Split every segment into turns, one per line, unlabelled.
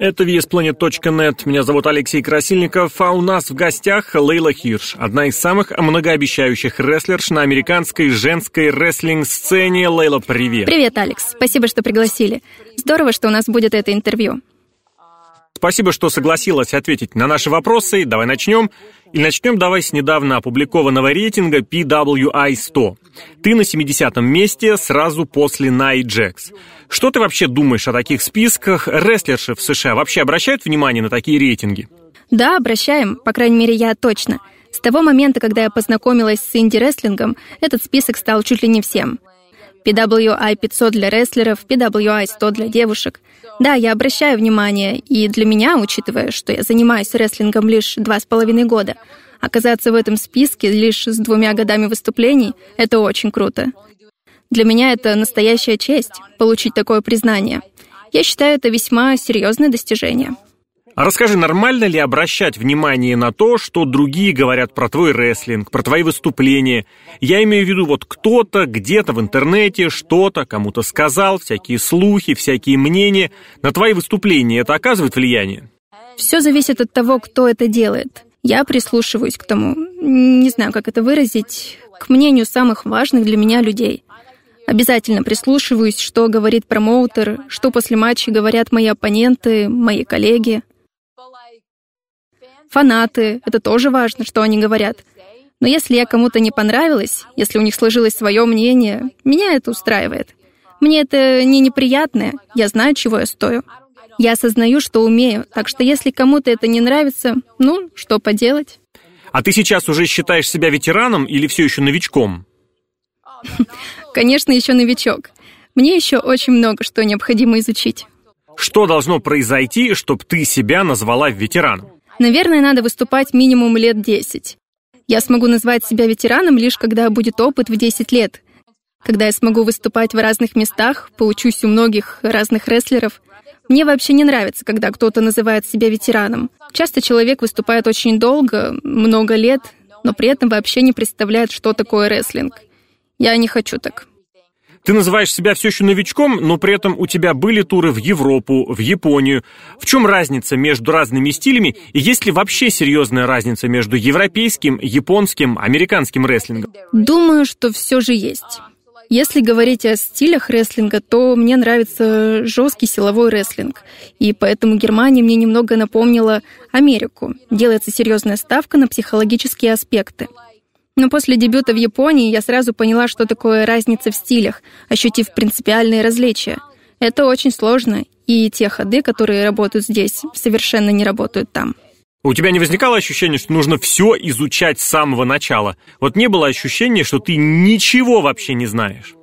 Это VSPlanet.net. Меня зовут Алексей Красильников, а у нас в гостях Лейла Хирш, одна из самых многообещающих рестлерш на американской женской рестлинг-сцене. Лейла, привет.
Привет, Алекс. Спасибо, что пригласили. Здорово, что у нас будет это интервью.
Спасибо, что согласилась ответить на наши вопросы. Давай начнем. И начнем давай с недавно опубликованного рейтинга PWI 100. Ты на 70-м месте сразу после Jax. Что ты вообще думаешь о таких списках? Рестлерши в США вообще обращают внимание на такие рейтинги?
Да, обращаем. По крайней мере, я точно. С того момента, когда я познакомилась с инди-рестлингом, этот список стал чуть ли не всем. PWI 500 для рестлеров, PWI 100 для девушек. Да, я обращаю внимание, и для меня, учитывая, что я занимаюсь рестлингом лишь два с половиной года, оказаться в этом списке лишь с двумя годами выступлений — это очень круто. Для меня это настоящая честь — получить такое признание. Я считаю это весьма серьезное достижение.
А расскажи, нормально ли обращать внимание на то, что другие говорят про твой рестлинг, про твои выступления? Я имею в виду, вот кто-то где-то в интернете что-то кому-то сказал, всякие слухи, всякие мнения. На твои выступления это оказывает влияние?
Все зависит от того, кто это делает. Я прислушиваюсь к тому, не знаю, как это выразить, к мнению самых важных для меня людей. Обязательно прислушиваюсь, что говорит промоутер, что после матча говорят мои оппоненты, мои коллеги. Фанаты, это тоже важно, что они говорят. Но если я кому-то не понравилась, если у них сложилось свое мнение, меня это устраивает. Мне это не неприятное, я знаю, чего я стою. Я осознаю, что умею, так что если кому-то это не нравится, ну, что поделать?
А ты сейчас уже считаешь себя ветераном или все еще новичком?
Конечно, еще новичок. Мне еще очень много что необходимо изучить.
Что должно произойти, чтобы ты себя назвала ветераном?
Наверное, надо выступать минимум лет 10. Я смогу назвать себя ветераном лишь когда будет опыт в 10 лет. Когда я смогу выступать в разных местах, поучусь у многих разных рестлеров. Мне вообще не нравится, когда кто-то называет себя ветераном. Часто человек выступает очень долго, много лет, но при этом вообще не представляет, что такое рестлинг. Я не хочу так.
Ты называешь себя все еще новичком, но при этом у тебя были туры в Европу, в Японию. В чем разница между разными стилями и есть ли вообще серьезная разница между европейским, японским, американским рестлингом?
Думаю, что все же есть. Если говорить о стилях рестлинга, то мне нравится жесткий силовой рестлинг. И поэтому Германия мне немного напомнила Америку. Делается серьезная ставка на психологические аспекты. Но после дебюта в Японии я сразу поняла, что такое разница в стилях, ощутив принципиальные различия. Это очень сложно, и те ходы, которые работают здесь, совершенно не работают там.
У тебя не возникало ощущения, что нужно все изучать с самого начала? Вот не было ощущения, что ты ничего вообще не знаешь?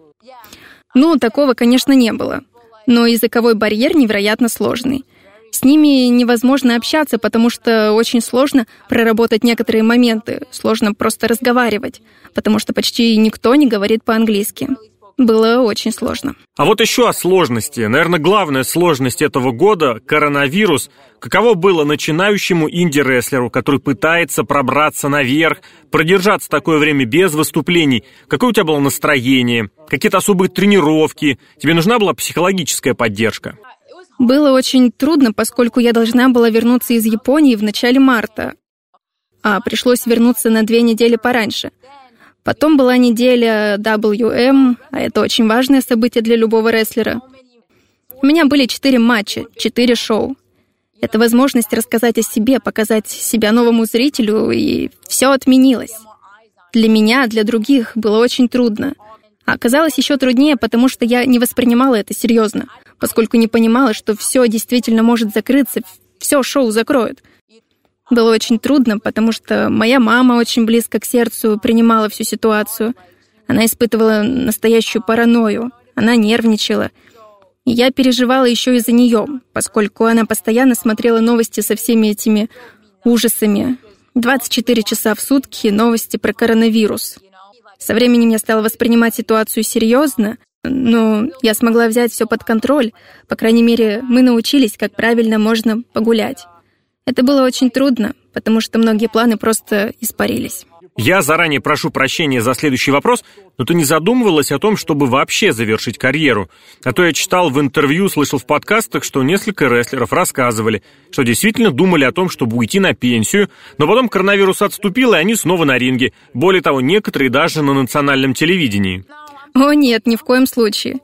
Ну, такого, конечно, не было. Но языковой барьер невероятно сложный. С ними невозможно общаться, потому что очень сложно проработать некоторые моменты, сложно просто разговаривать, потому что почти никто не говорит по-английски. Было очень сложно.
А вот еще о сложности. Наверное, главная сложность этого года – коронавирус. Каково было начинающему инди-рестлеру, который пытается пробраться наверх, продержаться такое время без выступлений? Какое у тебя было настроение? Какие-то особые тренировки? Тебе нужна была психологическая поддержка?
Было очень трудно, поскольку я должна была вернуться из Японии в начале марта, а пришлось вернуться на две недели пораньше. Потом была неделя WM, а это очень важное событие для любого рестлера. У меня были четыре матча, четыре шоу. Это возможность рассказать о себе, показать себя новому зрителю, и все отменилось. Для меня, для других было очень трудно. А оказалось еще труднее, потому что я не воспринимала это серьезно — поскольку не понимала, что все действительно может закрыться, все шоу закроют. Было очень трудно, потому что моя мама очень близко к сердцу принимала всю ситуацию. Она испытывала настоящую паранойю, она нервничала. И я переживала еще из-за нее, поскольку она постоянно смотрела новости со всеми этими ужасами. 24 часа в сутки новости про коронавирус. Со временем я стала воспринимать ситуацию серьезно, но я смогла взять все под контроль. По крайней мере, мы научились, как правильно можно погулять. Это было очень трудно, потому что многие планы просто испарились.
Я заранее прошу прощения за следующий вопрос, но ты не задумывалась о том, чтобы вообще завершить карьеру? А то я читал в интервью, слышал в подкастах, что несколько рестлеров рассказывали, что действительно думали о том, чтобы уйти на пенсию, но потом коронавирус отступил, и они снова на ринге. Более того, некоторые даже на национальном телевидении.
О нет, ни в коем случае.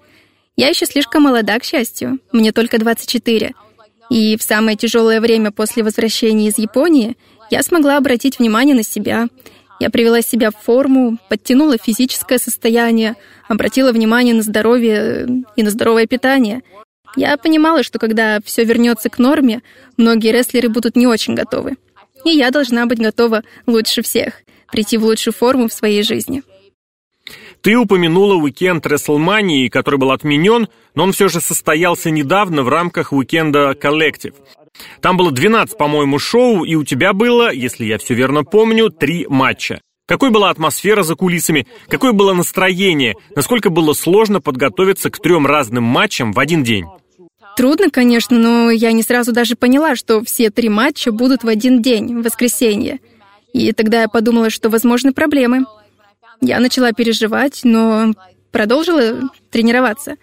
Я еще слишком молода, к счастью. Мне только 24. И в самое тяжелое время после возвращения из Японии я смогла обратить внимание на себя — я привела себя в форму, подтянула физическое состояние, обратила внимание на здоровье и на здоровое питание. Я понимала, что когда все вернется к норме, многие рестлеры будут не очень готовы. И я должна быть готова лучше всех, прийти в лучшую форму в своей жизни.
Ты упомянула уикенд Рестлмании, который был отменен, но он все же состоялся недавно в рамках уикенда Collective. Там было 12, по-моему, шоу, и у тебя было, если я все верно помню, три матча. Какой была атмосфера за кулисами? Какое было настроение? Насколько было сложно подготовиться к трем разным матчам в один день?
Трудно, конечно, но я не сразу даже поняла, что все три матча будут в один день, в воскресенье. И тогда я подумала, что возможны проблемы. Я начала переживать, но продолжила тренироваться.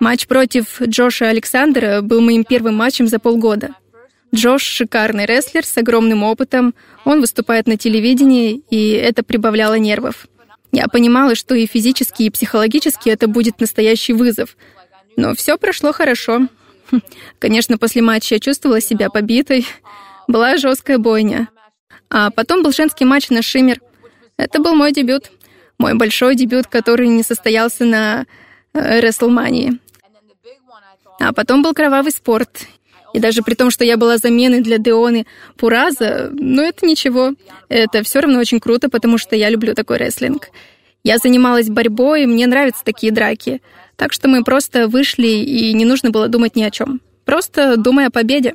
Матч против Джоша Александра был моим первым матчем за полгода. Джош — шикарный рестлер с огромным опытом, он выступает на телевидении, и это прибавляло нервов. Я понимала, что и физически, и психологически это будет настоящий вызов. Но все прошло хорошо. Конечно, после матча я чувствовала себя побитой. Была жесткая бойня. А потом был женский матч на Шиммер. Это был мой дебют. Мой большой дебют, который не состоялся на э, Рестлмании. А потом был кровавый спорт. И даже при том, что я была заменой для Деоны Пураза, ну это ничего. Это все равно очень круто, потому что я люблю такой рестлинг. Я занималась борьбой, и мне нравятся такие драки. Так что мы просто вышли, и не нужно было думать ни о чем. Просто думай о победе.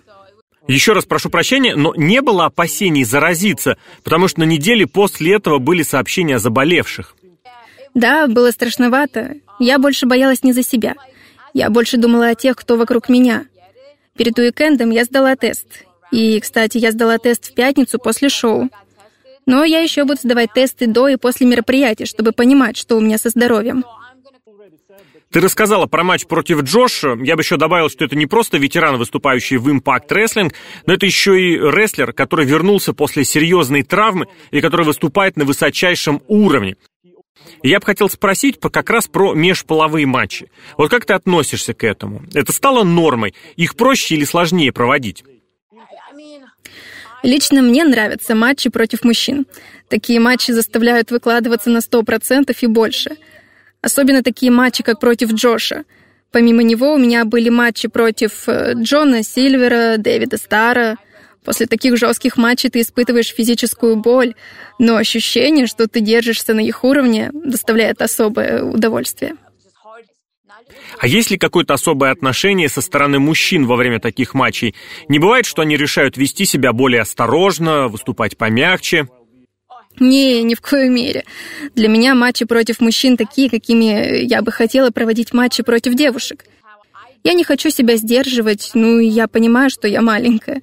Еще раз прошу прощения, но не было опасений заразиться, потому что на неделе после этого были сообщения о заболевших.
Да, было страшновато. Я больше боялась не за себя. Я больше думала о тех, кто вокруг меня. Перед уикендом я сдала тест. И, кстати, я сдала тест в пятницу после шоу. Но я еще буду сдавать тесты до и после мероприятия, чтобы понимать, что у меня со здоровьем.
Ты рассказала про матч против Джоша. Я бы еще добавил, что это не просто ветеран, выступающий в Impact Wrestling, но это еще и рестлер, который вернулся после серьезной травмы и который выступает на высочайшем уровне. Я бы хотел спросить как раз про межполовые матчи. Вот как ты относишься к этому? Это стало нормой? Их проще или сложнее проводить?
Лично мне нравятся матчи против мужчин. Такие матчи заставляют выкладываться на 100% и больше. Особенно такие матчи, как против Джоша. Помимо него у меня были матчи против э, Джона Сильвера, Дэвида Стара, После таких жестких матчей ты испытываешь физическую боль, но ощущение, что ты держишься на их уровне, доставляет особое удовольствие.
А есть ли какое-то особое отношение со стороны мужчин во время таких матчей? Не бывает, что они решают вести себя более осторожно, выступать помягче?
Не, ни в коей мере. Для меня матчи против мужчин такие, какими я бы хотела проводить матчи против девушек. Я не хочу себя сдерживать, ну и я понимаю, что я маленькая.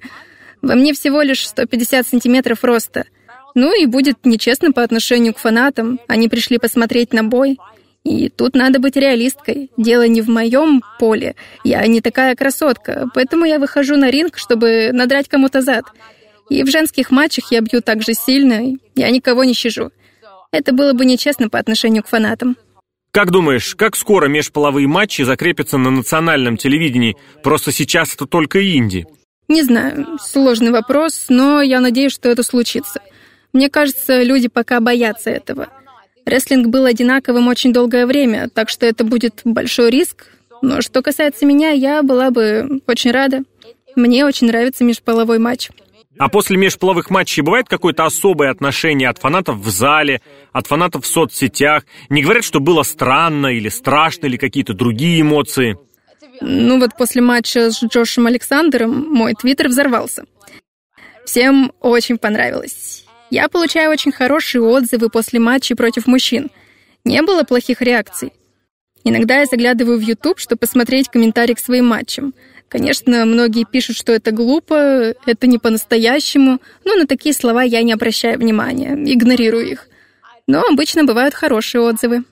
Во мне всего лишь 150 сантиметров роста. Ну и будет нечестно по отношению к фанатам. Они пришли посмотреть на бой. И тут надо быть реалисткой. Дело не в моем поле. Я не такая красотка, поэтому я выхожу на ринг, чтобы надрать кому-то зад. И в женских матчах я бью так же сильно, я никого не щажу. Это было бы нечестно по отношению к фанатам.
Как думаешь, как скоро межполовые матчи закрепятся на национальном телевидении? Просто сейчас это только инди.
Не знаю, сложный вопрос, но я надеюсь, что это случится. Мне кажется, люди пока боятся этого. Рестлинг был одинаковым очень долгое время, так что это будет большой риск. Но что касается меня, я была бы очень рада. Мне очень нравится межполовой матч.
А после межполовых матчей бывает какое-то особое отношение от фанатов в зале, от фанатов в соцсетях? Не говорят, что было странно или страшно, или какие-то другие эмоции?
Ну вот после матча с Джошем Александром мой твиттер взорвался. Всем очень понравилось. Я получаю очень хорошие отзывы после матчей против мужчин. Не было плохих реакций. Иногда я заглядываю в YouTube, чтобы посмотреть комментарии к своим матчам. Конечно, многие пишут, что это глупо, это не по-настоящему, но на такие слова я не обращаю внимания, игнорирую их. Но обычно бывают хорошие отзывы.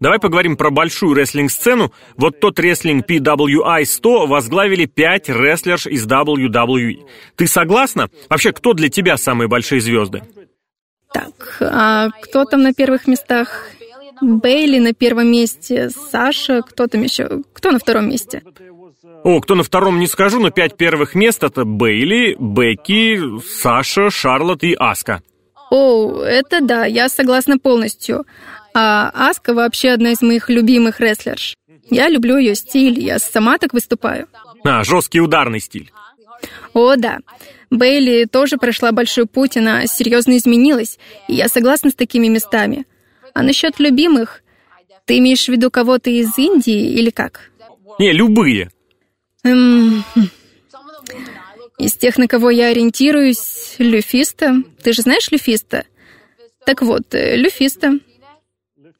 Давай поговорим про большую рестлинг-сцену. Вот тот рестлинг PWI 100 возглавили пять рестлерш из WWE. Ты согласна? Вообще, кто для тебя самые большие звезды?
Так, а кто там на первых местах? Бейли на первом месте, Саша, кто там еще? Кто на втором месте?
О, кто на втором не скажу, но пять первых мест это Бейли, Бекки, Саша, Шарлотт и Аска.
О, это да, я согласна полностью. А Аска вообще одна из моих любимых рестлерш. Я люблю ее стиль, я сама так выступаю.
А, жесткий ударный стиль.
О, да. Бейли тоже прошла большой путь, она серьезно изменилась, и я согласна с такими местами. А насчет любимых, ты имеешь в виду кого-то из Индии или как?
Не, любые.
Эм, из тех, на кого я ориентируюсь, Люфиста. Ты же знаешь Люфиста? Так вот, э, Люфиста.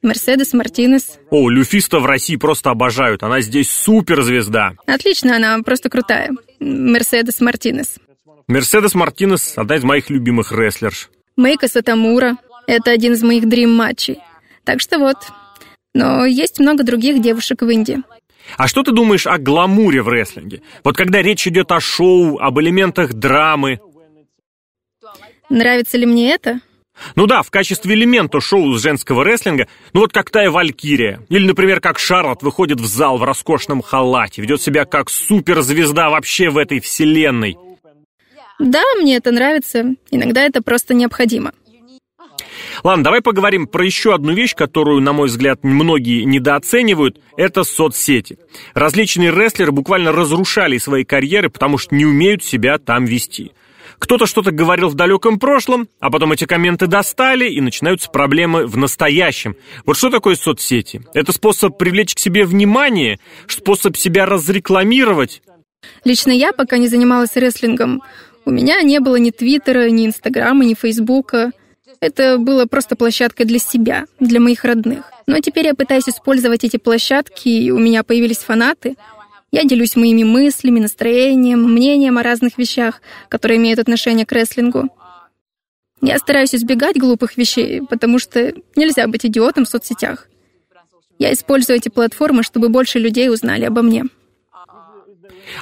Мерседес Мартинес.
О, Люфиста в России просто обожают. Она здесь суперзвезда.
Отлично, она просто крутая. Мерседес Мартинес.
Мерседес Мартинес – одна из моих любимых рестлерш.
Мейка Сатамура. Это один из моих дрим-матчей. Так что вот. Но есть много других девушек в Индии.
А что ты думаешь о гламуре в рестлинге? Вот когда речь идет о шоу, об элементах драмы.
Нравится ли мне это?
Ну да, в качестве элемента шоу с женского рестлинга, ну вот как Тая Валькирия, или, например, как Шарлот выходит в зал в роскошном халате, ведет себя как суперзвезда вообще в этой вселенной.
Да, мне это нравится. Иногда это просто необходимо.
Ладно, давай поговорим про еще одну вещь, которую, на мой взгляд, многие недооценивают. Это соцсети. Различные рестлеры буквально разрушали свои карьеры, потому что не умеют себя там вести. Кто-то что-то говорил в далеком прошлом, а потом эти комменты достали, и начинаются проблемы в настоящем. Вот что такое соцсети? Это способ привлечь к себе внимание, способ себя разрекламировать.
Лично я, пока не занималась рестлингом, у меня не было ни Твиттера, ни Инстаграма, ни Фейсбука. Это было просто площадкой для себя, для моих родных. Но теперь я пытаюсь использовать эти площадки, и у меня появились фанаты. Я делюсь моими мыслями, настроением, мнением о разных вещах, которые имеют отношение к рестлингу. Я стараюсь избегать глупых вещей, потому что нельзя быть идиотом в соцсетях. Я использую эти платформы, чтобы больше людей узнали обо мне.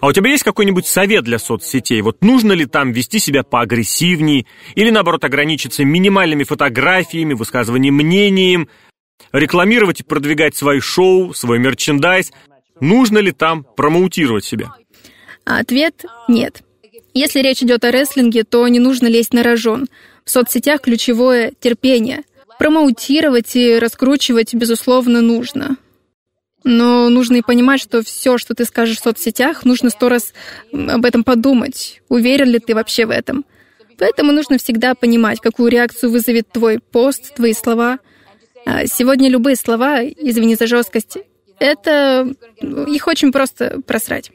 А у тебя есть какой-нибудь совет для соцсетей? Вот нужно ли там вести себя поагрессивнее или, наоборот, ограничиться минимальными фотографиями, высказыванием мнением, рекламировать и продвигать свои шоу, свой мерчендайз? Нужно ли там промоутировать себя?
Ответ – нет. Если речь идет о рестлинге, то не нужно лезть на рожон. В соцсетях ключевое – терпение. Промоутировать и раскручивать, безусловно, нужно. Но нужно и понимать, что все, что ты скажешь в соцсетях, нужно сто раз об этом подумать. Уверен ли ты вообще в этом? Поэтому нужно всегда понимать, какую реакцию вызовет твой пост, твои слова. А сегодня любые слова, извини за жесткость, это их очень просто просрать.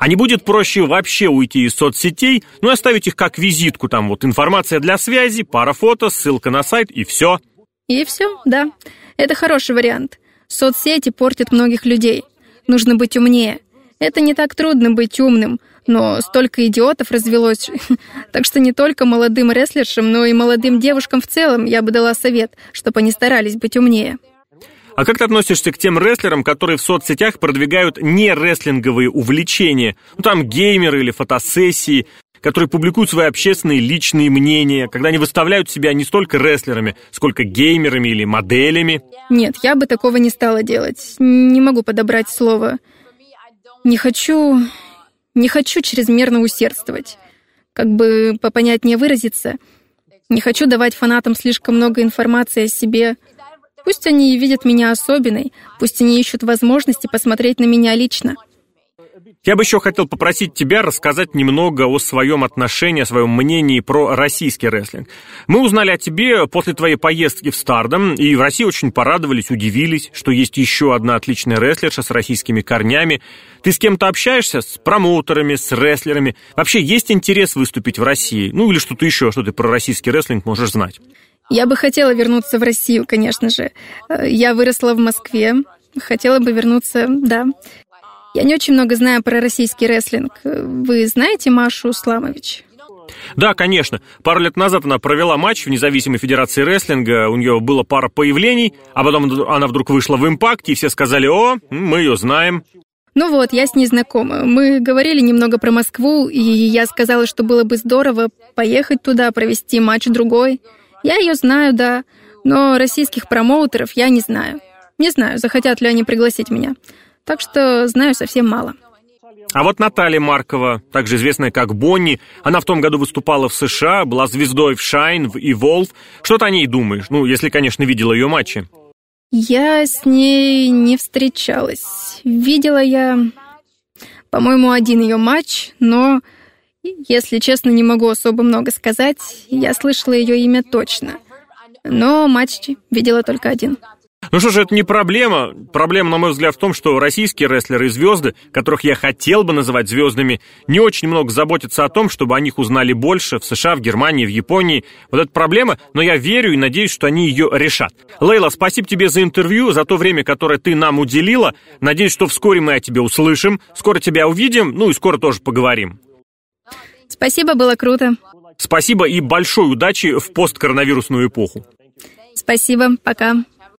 А не будет проще вообще уйти из соцсетей, ну и оставить их как визитку, там вот информация для связи, пара фото, ссылка на сайт и все.
И все, да. Это хороший вариант. Соцсети портят многих людей. Нужно быть умнее. Это не так трудно быть умным, но столько идиотов развелось. Так что не только молодым рестлершам, но и молодым девушкам в целом я бы дала совет, чтобы они старались быть умнее.
А как ты относишься к тем рестлерам, которые в соцсетях продвигают не рестлинговые увлечения? Ну там геймеры или фотосессии, которые публикуют свои общественные личные мнения, когда они выставляют себя не столько рестлерами, сколько геймерами или моделями.
Нет, я бы такого не стала делать. Не могу подобрать слово. Не хочу... Не хочу чрезмерно усердствовать. Как бы попонятнее выразиться. Не хочу давать фанатам слишком много информации о себе. Пусть они видят меня особенной, пусть они ищут возможности посмотреть на меня лично.
Я бы еще хотел попросить тебя рассказать немного о своем отношении, о своем мнении про российский рестлинг. Мы узнали о тебе после твоей поездки в Стардом, и в России очень порадовались, удивились, что есть еще одна отличная рестлерша с российскими корнями. Ты с кем-то общаешься? С промоутерами, с рестлерами? Вообще есть интерес выступить в России? Ну или что-то еще, что ты про российский рестлинг можешь знать?
Я бы хотела вернуться в Россию, конечно же. Я выросла в Москве. Хотела бы вернуться, да. Я не очень много знаю про российский рестлинг. Вы знаете Машу Сламович?
Да, конечно. Пару лет назад она провела матч в независимой федерации рестлинга, у нее было пара появлений, а потом она вдруг вышла в импакт, и все сказали, о, мы ее знаем.
Ну вот, я с ней знакома. Мы говорили немного про Москву, и я сказала, что было бы здорово поехать туда, провести матч другой. Я ее знаю, да, но российских промоутеров я не знаю. Не знаю, захотят ли они пригласить меня. Так что знаю совсем мало.
А вот Наталья Маркова, также известная как Бонни, она в том году выступала в США, была звездой в Shine, в Evolve. Что ты о ней думаешь? Ну, если, конечно, видела ее матчи.
Я с ней не встречалась. Видела я, по-моему, один ее матч, но, если честно, не могу особо много сказать. Я слышала ее имя точно. Но матч видела только один.
Ну что же, это не проблема. Проблема, на мой взгляд, в том, что российские рестлеры и звезды, которых я хотел бы называть звездами, не очень много заботятся о том, чтобы о них узнали больше в США, в Германии, в Японии. Вот это проблема, но я верю и надеюсь, что они ее решат. Лейла, спасибо тебе за интервью, за то время, которое ты нам уделила. Надеюсь, что вскоре мы о тебе услышим, скоро тебя увидим, ну и скоро тоже поговорим.
Спасибо, было круто.
Спасибо и большой удачи в посткоронавирусную эпоху.
Спасибо, пока.